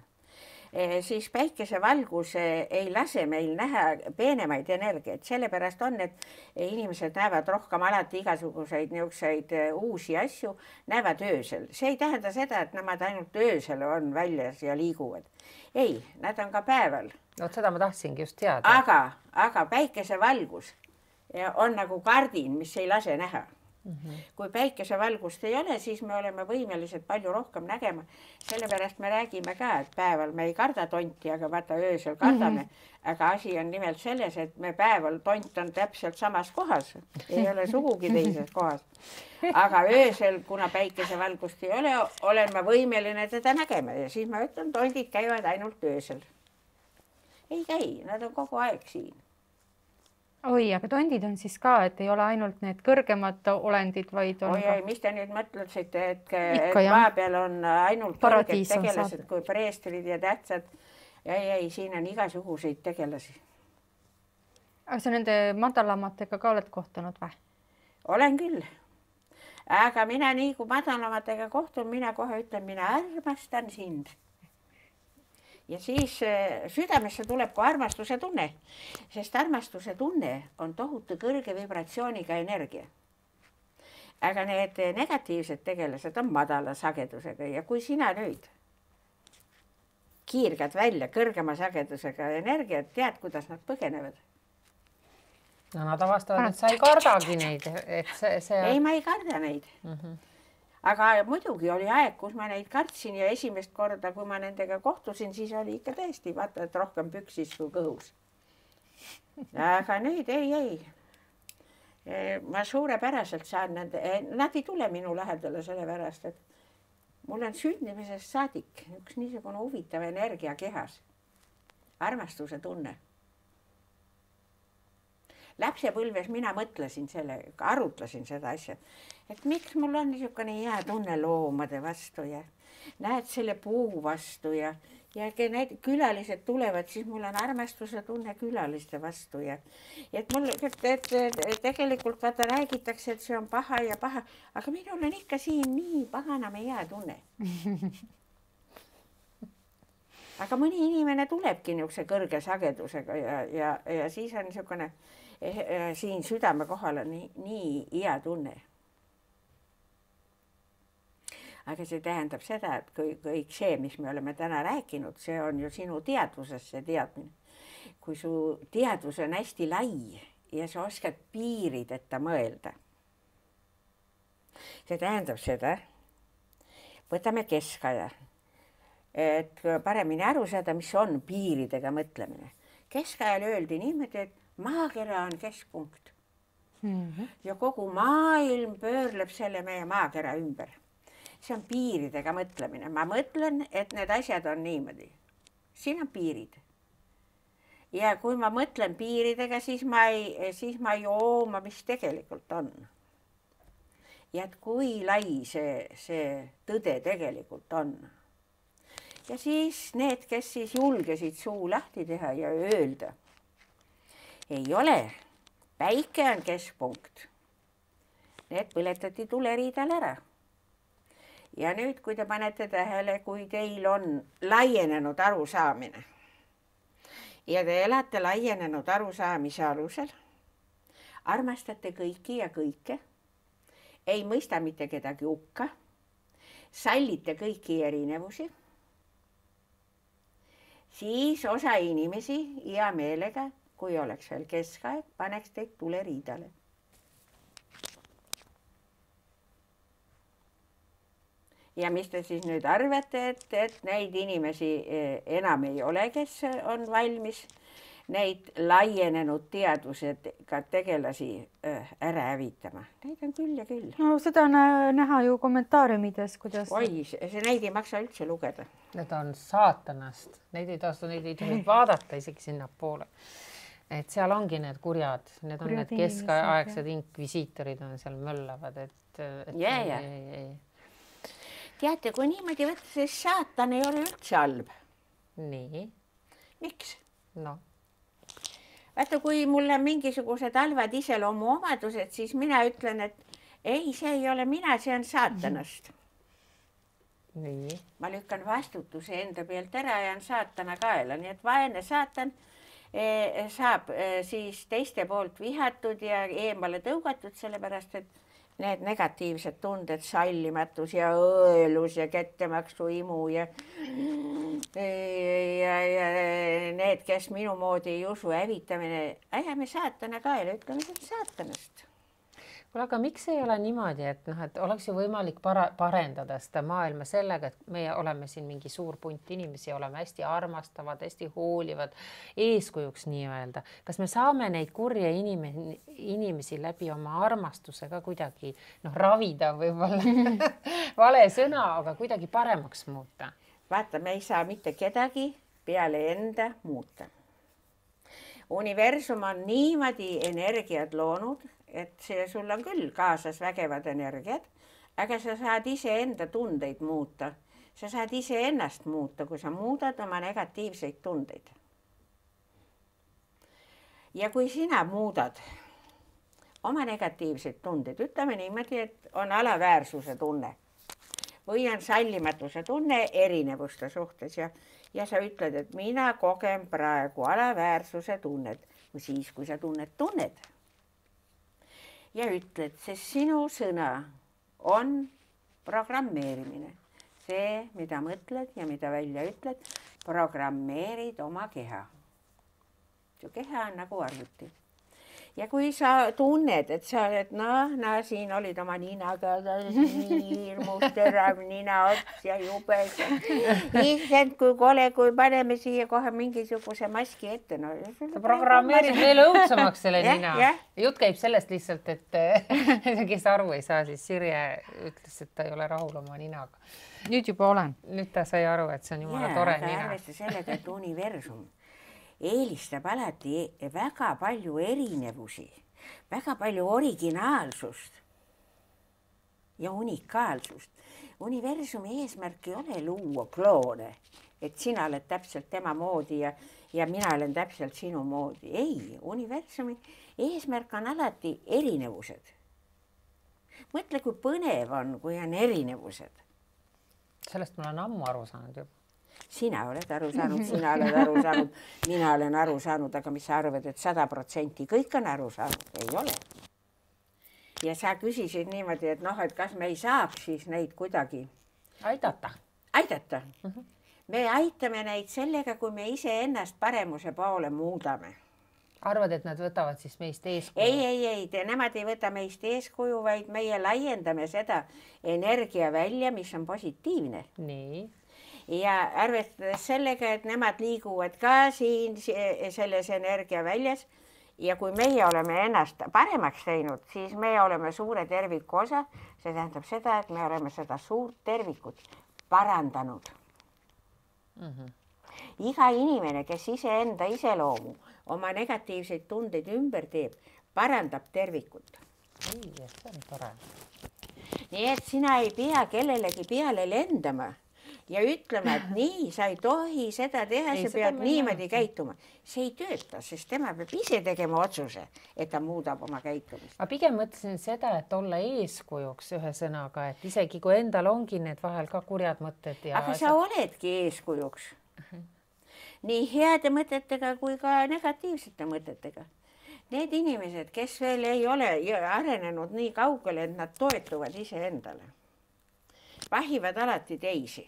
Eh, siis päikesevalgus ei lase meil näha peenemaid energiaid, sellepärast on, et inimesed näevad rohkem alati igasuguseid niisuguseid eh, uusi asju, näevad öösel. see ei tähenda seda, et nemad ainult öösel on väljas ja liiguvad. ei, nad on ka päeval. Vot seda ma tahtsingi just teada. aga, aga päikesevalgus on nagu kardin, mis ei lase näha mm. -hmm. kui päikesevalgust ei ole, siis me oleme võimelised palju rohkem nägema. sellepärast me räägime ka, et päeval me ei karda tonti, aga vaata öösel kardame mm. -hmm. aga asi on nimelt selles, et me päeval tont on täpselt samas kohas, ei ole sugugi teises kohas. aga öösel, kuna päikesevalgust ei ole, olen ma võimeline teda nägema ja siis ma ütlen, tondid käivad ainult öösel. Ei käi, nad on kogu aeg siin oi, aga tondid on siis ka, et ei ole ainult need kõrgemad olendid, vaid on oi, oi, mis te nüüd mõtlesite, et, et maa peal on ainult kõrged tegelased kui preestrid ja tähtsad. ei, ei, siin on igasuguseid tegelasi. aga sa nende madalamatega ka oled kohtunud või? olen küll. aga mina nii kui madalamatega kohtun, mina kohe ütlen, mina armastan sind ja siis äh, südamesse tuleb ka armastuse tunne, sest armastuse tunne on tohutu kõrge vibratsiooniga energia. aga need negatiivsed tegelased on madala sagedusega ja kui sina nüüd kiirgad välja kõrgema sagedusega energiat, tead, kuidas nad põgenevad? no nad avastavad, et sa ei kardagi neid, et see, see. ei, ma ei karda neid mm. -hmm aga muidugi oli aeg, kus ma neid kartsin ja esimest korda, kui ma nendega kohtusin, siis oli ikka tõesti vaata, et rohkem püksis kui kõhus. aga nüüd ei, ei. Ma suurepäraselt saan nende, e, nad ei tule minu lähedale sellepärast, et mul on sündimisest saadik üks niisugune huvitav energia kehas. armastuse tunne lapsepõlves mina mõtlesin selle, arutlesin seda asja, et miks mul on niisugune hea tunne loomade vastu ja näed selle puu vastu ja, ja need külalised tulevad, siis mul on armastuse tunne külaliste vastu ja, et mul, et, et, et tegelikult vaata räägitakse, et see on paha ja paha, aga minul on ikka siin nii paganama hea tunne. Aga mõni inimene tulebki niisuguse kõrge sagedusega ja, ja, ja siis on niisugune siin südame kohal on nii, nii hea tunne. aga see tähendab seda, et kõik, kõik see, mis me oleme täna rääkinud, see on ju sinu teadvuses, see teadmine. kui su teadvus on hästi lai ja sa oskad piirideta mõelda. see tähendab seda, võtame keskaja, et paremini aru saada, mis on piiridega mõtlemine. keskajal öeldi niimoodi, et maakera on keskpunkt mm. -hmm. ja kogu maailm pöörleb selle meie maakera ümber. see on piiridega mõtlemine, ma mõtlen, et need asjad on niimoodi. siin on piirid. ja kui ma mõtlen piiridega, siis ma ei, siis ma ei jooma, mis tegelikult on. ja et kui lai see, see tõde tegelikult on. ja siis need, kes siis julgesid suu lahti teha ja öelda ei ole, päike on keskpunkt. Need põletati tuleriidal ära. ja nüüd, kui te panete tähele, kui teil on laienenud arusaamine ja te elate laienenud arusaamise alusel, armastate kõiki ja kõike, ei mõista mitte kedagi hukka, sallite kõiki erinevusi, siis osa inimesi hea meelega kui oleks veel keskaeg, paneks teid tuleriidale. ja mis te siis nüüd arvate, et, et neid inimesi eh, enam ei ole, kes on valmis neid laienenud teadvusega tegelasi eh, ära hävitama, neid on küll ja küll. no seda on näha ju kommentaariumides, kuidas. oi, see neid ei maksa üldse lugeda. Need on saatanast, neid ei tasu, neid ei tohi vaadata isegi sinnapoole et seal ongi need kurjad, need kurjad on need keskaegsed inkvisiitorid on seal möllavad, et, et. ja, ja. teate, kui niimoodi võtta, siis saatan ei ole üldse halb. nii. miks? noh vaata, kui mul on mingisugused halvad iseloomuomadused, siis mina ütlen, et ei, see ei ole mina, see on saatanast. nii. ma lükkan vastutuse enda pealt ära ja jään saatana kaela, nii et vaene saatan saab eh, siis teiste poolt vihatud ja eemale tõugatud, sellepärast et need negatiivsed tunded, sallimatus ja õelus ja kättemaksuimu ja ja, ja need, kes minu moodi ei usu, hävitamine, ajame saatana kaela, ütleme, see on saatanast kuule, aga miks ei ole niimoodi, et noh, et oleks ju võimalik para-, parendada seda maailma sellega, et meie oleme siin mingi suur punt inimesi, oleme hästi armastavad, hästi hoolivad, eeskujuks nii-öelda. kas me saame neid kurje inimesi, inimesi läbi oma armastuse ka kuidagi noh, ravida võib-olla vale sõna, aga kuidagi paremaks muuta? vaata, me ei saa mitte kedagi peale enda muuta universum on niimoodi energiat loonud, et see, sul on küll kaasas vägevad energiad, aga sa saad iseenda tundeid muuta. sa saad iseennast muuta, kui sa muudad oma negatiivseid tundeid. ja kui sina muudad oma negatiivseid tundeid, ütleme niimoodi, et on alaväärsuse tunne või on sallimatuse tunne erinevuste suhtes ja, ja sa ütled, et mina kogen praegu alaväärsuse tunnet siis, kui sa tunned, tunned ja ütled, sest sinu sõna on programmeerimine. see, mida mõtled ja mida välja ütled, programmeerid oma keha. su keha on nagu arvuti ja kui sa tunned, et sa oled noh, no siin olid oma ninaga nii hirmus terav ninaots ja jube. issand, kui kole, kui paneme siia kohe mingisuguse maski ette, no. sa programmeerid veel õudsemaks selle nina. jutt käib sellest lihtsalt, et kes aru ei saa, siis Sirje ütles, et ta ei ole rahul oma ninaga. nüüd juba olen. nüüd ta sai aru, et see on jumala tore nina. arvesta sellega, et universum eelistab alati väga palju erinevusi, väga palju originaalsust ja unikaalsust. universumi eesmärk ei ole luua kloone, et sina oled täpselt tema moodi ja, ja mina olen täpselt sinu moodi. ei, universumi eesmärk on alati erinevused. mõtle, kui põnev on, kui on erinevused. sellest ma olen ammu aru saanud juba sina oled aru saanud, sina oled aru saanud, mina olen aru saanud, aga mis sa arvad, et sada protsenti kõik on aru saanud, ei ole. ja sa küsisid niimoodi, et noh, et kas me ei saaks siis neid kuidagi aidata, aidata mm. -hmm. me aitame neid sellega, kui me iseennast paremuse poole muudame arvad, et nad võtavad siis meist eeskuju? ei, ei, ei, nemad ei võta meist eeskuju, vaid meie laiendame seda energia välja, mis on positiivne. nii ja arvestades sellega, et nemad liiguvad ka siin selles energiaväljas ja kui meie oleme ennast paremaks teinud, siis me oleme suure terviku osa. see tähendab seda, et me oleme seda suurt tervikut parandanud mm. -hmm. iga inimene, kes iseenda iseloomu, oma negatiivseid tundeid ümber teeb, parandab tervikut. ei, see on tore. nii et sina ei pea kellelegi peale lendama ja ütlema, et nii, sa ei tohi seda teha, sa pead niimoodi käituma. see ei tööta, sest tema peab ise tegema otsuse, et ta muudab oma käitumist. ma pigem mõtlesin seda, et olla eeskujuks ühesõnaga, et isegi kui endal ongi need vahel ka kurjad mõtted ja. aga sa oledki eeskujuks. nii heade mõtetega kui ka negatiivsete mõtetega need inimesed, kes veel ei ole arenenud nii kaugele, et nad toetuvad iseendale, vahivad alati teisi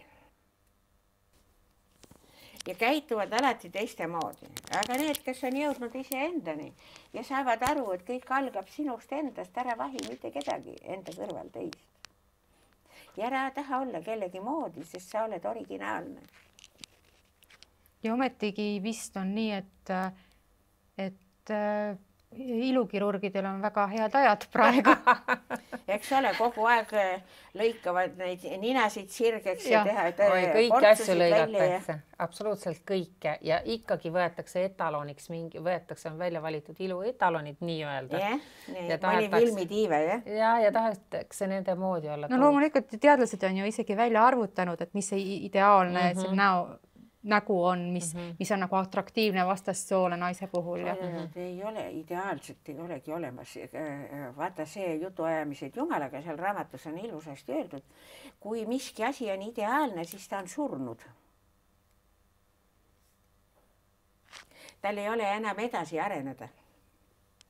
ja käituvad alati teistmoodi, aga need, kes on jõudnud iseendani ja saavad aru, et kõik algab sinust endast, ära vahi mitte kedagi enda kõrval teist. ja ära taha olla kellegi moodi, sest sa oled originaalne. ja ometigi vist on nii, et, et ilukirurgidel on väga head ajad praegu eks ole, kogu aeg äh, lõikavad neid ninasid sirgeks ja, ja teha. kõiki asju lõigatakse, absoluutselt kõike ja ikkagi võetakse etaloniks mingi, võetakse, on välja valitud iluetalonid nii-öelda. jah, nii, mõni filmitiive jah. ja, ja tahetakse nende moodi olla. no loomulikult teadlased on ju isegi välja arvutanud, et mis see ideaalne mm -hmm. näo nägu on, mis mm, -hmm. mis on nagu atraktiivne vastassoole naise puhul ja. ei ole, ideaalselt ei olegi olemas. vaata see jutuajamised Jumalaga seal raamatus on ilusasti öeldud. kui miski asi on ideaalne, siis ta on surnud. tal ei ole enam edasi areneda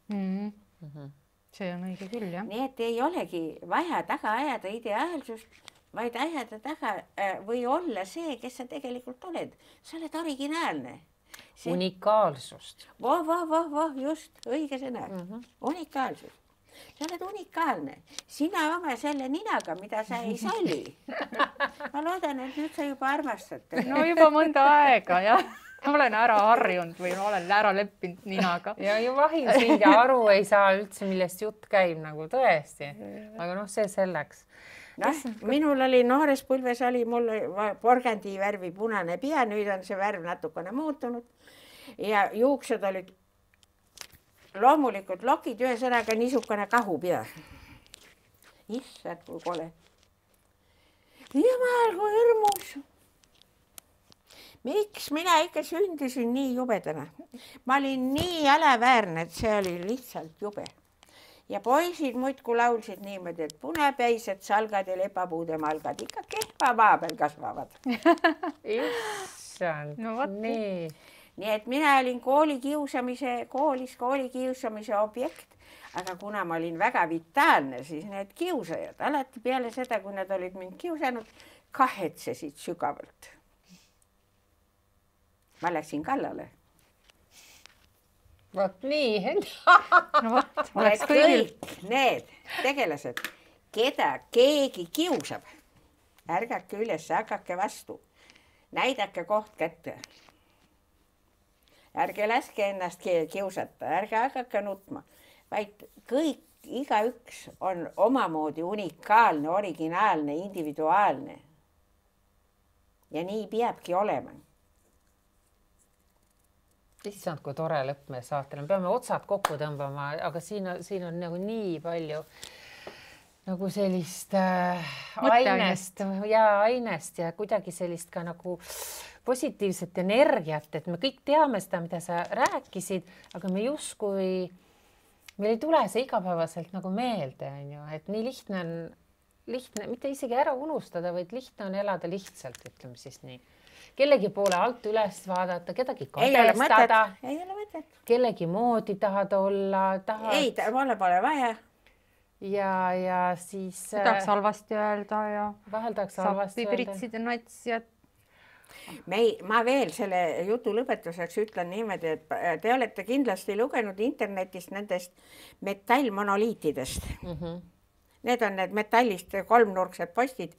mm. -hmm. see on õige küll jah. nii et ei olegi vaja taga ajada ideaalsust vaid ajada taga äh, või olla see, kes sa tegelikult oled. sa oled originaalne. unikaalsust. voh, voh, voh, voh, just õige sõna mm, -hmm. unikaalsus. sa oled unikaalne, sina oma selle ninaga, mida sa ei salli. ma loodan, et nüüd sa juba armastad teda. no juba mõnda aega jah ma olen ära harjunud või ma olen ära leppinud ninaga. ja ju vahil sind ja aru ei saa üldse, millest jutt käib nagu tõesti, aga noh, see selleks noh, minul oli noores põlves oli mul porgandi värvi punane pea, nüüd on see värv natukene muutunud ja juuksed olid loomulikult lokid, ühesõnaga niisugune kahupea. issand, kui kole. jumal, kui hirmus miks mina ikka sündisin nii jubedana? ma olin nii jäleväärne, et see oli lihtsalt jube. Ja poisid muudkui laulsid niimoodi, et punapäised salgad ja lepapuude malgad ikka kehva maa peal kasvavad issand no,, nii. nii et mina olin koolikiusamise, koolis koolikiusamise objekt aga kuna ma olin väga vitaalne, siis need kiusajad alati peale seda, kui nad olid mind kiusanud, kahetsesid sügavalt ma läksin kallale. Vot nii no vot, oleks kõigil. Need tegelased, keda keegi kiusab, ärgake üles, hakake vastu, näidake koht kätte. ärge laske ennast kiusata, ärge hakake nutma, vaid kõik, igaüks on omamoodi unikaalne, originaalne, individuaalne. ja nii peabki olema issand, kui tore lõpp meie saatele, me peame otsad kokku tõmbama, aga siin, siin on nagu nii palju nagu sellist äh, ainest ja ainest ja kuidagi sellist ka nagu positiivset energiat, et me kõik teame seda, mida sa rääkisid, aga me justkui, meil ei tule see igapäevaselt nagu meelde, on ju, et nii lihtne on, lihtne, mitte isegi ära unustada, vaid lihtne on elada lihtsalt, ütleme siis nii kellegi poole alt üles vaadata, kedagi kadestada. ei ole mõtet. kellegi moodi tahad olla, tahad. ei, mulle pole vaja. ja, ja siis. tahaks halvasti öelda ja. vahel tahaks halvasti öelda. pritsida nats ja me ei, ma veel selle jutu lõpetuseks ütlen niimoodi, et te olete kindlasti lugenud internetist nendest metallmonoliitidest mm. -hmm Need on need metallist kolmnurksed postid,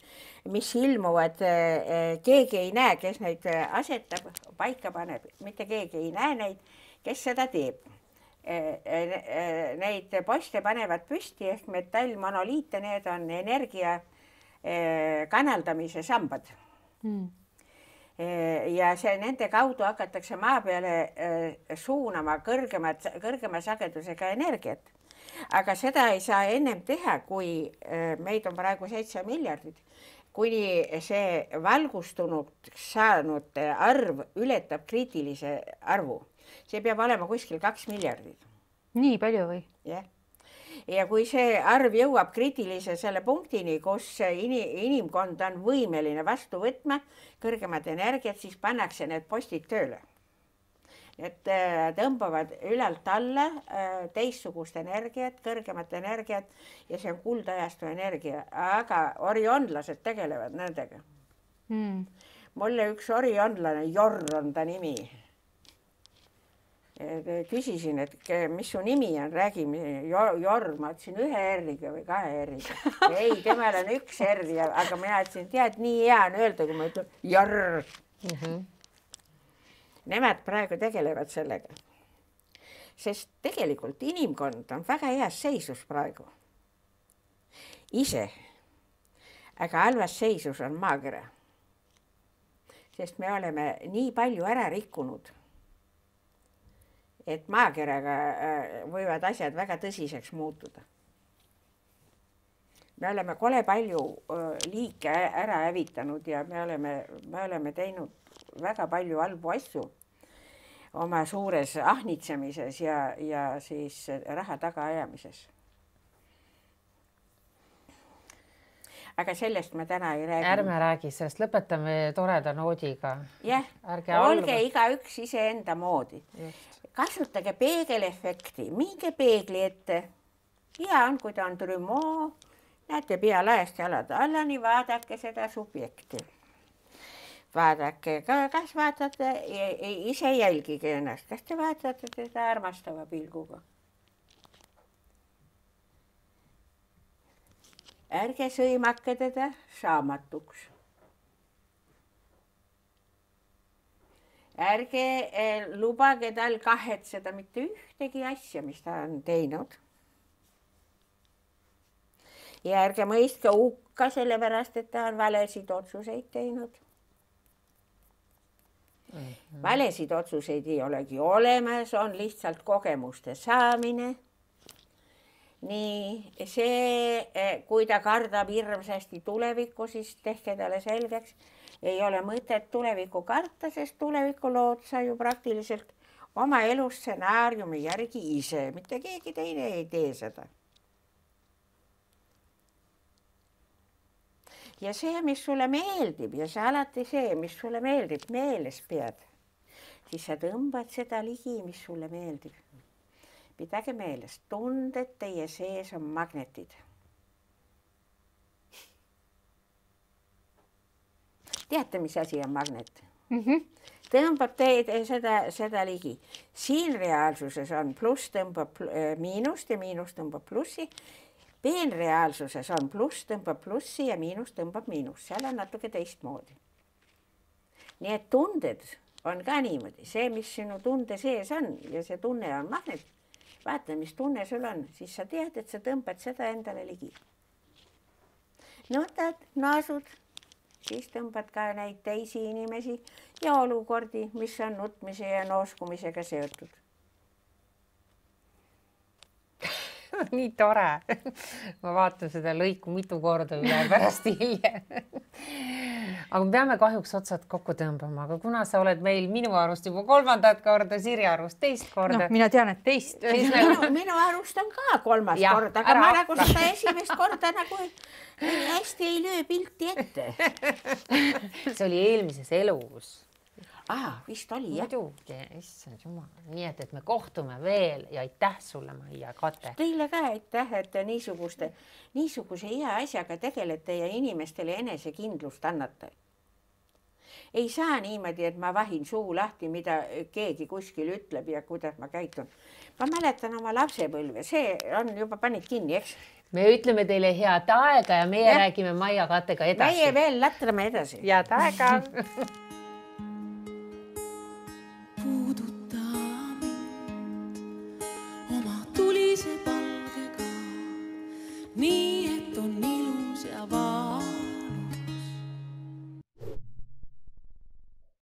mis ilmuvad, eh, keegi ei näe, kes neid asetab, paika paneb, mitte keegi ei näe neid, kes seda teeb. Eh, eh, neid poste panevad püsti ehk metallmonoliite, need on energia kanaldamise sambad. Mm ja see, nende kaudu hakatakse maa peale suunama kõrgemat, kõrgema sagedusega energiat aga seda ei saa ennem teha, kui äh, meid on praegu seitse miljardit, kuni see valgustunud saanute arv ületab kriitilise arvu. see peab olema kuskil kaks miljardit. nii palju või? jah ja kui see arv jõuab kriitilise selle punktini, kus ini, inimkond on võimeline vastu võtma kõrgemat energiat, siis pannakse need postid tööle et äh, tõmbavad ülalt alla äh, teistsugust energiat, kõrgemat energiat ja see on kuldajastu energia, aga orionlased tegelevad nendega mm.. mulle üks orionlane, Jorr on ta nimi. küsisin, et mis su nimi on, räägi, Jorr, ma ütlesin ühe R-iga või kahe R-iga. ei, temal on üks R ja, aga mina ütlesin, tead, nii hea on öelda, kui ma ütlen Jorr mm. -hmm Nemad praegu tegelevad sellega. sest tegelikult inimkond on väga heas seisus praegu. ise. aga halvas seisus on maakera. sest me oleme nii palju ära rikkunud. et maakeraga äh, võivad asjad väga tõsiseks muutuda me oleme kole palju liike ära hävitanud ja me oleme, me oleme teinud väga palju halbu asju oma suures ahnitsemises ja, ja siis raha tagaajamises. aga sellest me täna ei räägi. ärme räägi sellest, lõpetame toreda noodiga. jah, olge igaüks iseenda moodi. kasutage peegelefekti, minge peegli ette. hea on, kui ta on trümoo, näete pea laest jalad allani, vaadake seda subjekti vaadake, kas vaatate, ise jälgige ennast, kas te vaatate teda armastava pilguga? ärge sõimake teda saamatuks. ärge eh, lubage tal kahetseda mitte ühtegi asja, mis ta on teinud. Ja ärge mõistke hukka sellepärast, et ta on valesid otsuseid teinud Mm -hmm. valesid otsuseid ei olegi olemas, on lihtsalt kogemuste saamine. nii see, eh, kui ta kardab hirmsasti tulevikku, siis tehke talle selgeks, ei ole mõtet tulevikku karta, sest tulevikulood sa ju praktiliselt oma elustsenaariumi järgi ise, mitte keegi teine ei tee seda ja see, mis sulle meeldib ja see alati see, mis sulle meeldib, meeles pead, siis sa tõmbad seda ligi, mis sulle meeldib. pidage meeles, tunded teie sees on magnetid. teate, mis asi on magnet mm? -hmm. tõmbab teid seda, seda ligi. siin reaalsuses on pluss tõmbab miinust ja miinus tõmbab plussi peenreaalsuses on pluss tõmbab plussi ja miinus tõmbab miinust, seal on natuke teistmoodi. nii et tunded on ka niimoodi, see, mis sinu tunde sees on ja see tunne on magnet. vaata, mis tunne sul on, siis sa tead, et sa tõmbad seda endale ligi. nutad, naasud, siis tõmbad ka neid teisi inimesi ja olukordi, mis on nutmise ja nooskumisega seotud nii tore. ma vaatan seda lõiku mitu korda üle pärast hiljem. aga me peame kahjuks otsad kokku tõmbama, aga kuna sa oled meil minu arust juba kolmandat korda, Sirje arust teist korda no,. mina tean, et teist. minu, minu arust on ka kolmas ja, kord, aga ära, ma nagu seda esimest korda nagu hästi ei löö pilti ette. see oli eelmises elus aa, vist oli jah. muidugi, issand jumal, nii et, et me kohtume veel ja aitäh sulle, Maia Kate. Teile ka aitäh, et te niisuguste, niisuguse hea asjaga tegelete ja inimestele enesekindlust annate. ei saa niimoodi, et ma vahin suu lahti, mida keegi kuskil ütleb ja kuidas ma käitun. ma mäletan oma lapsepõlve, see on juba panid kinni, eks me ütleme teile head aega ja meie ja. räägime Maia Katega edasi. meie veel latrame edasi. head aega me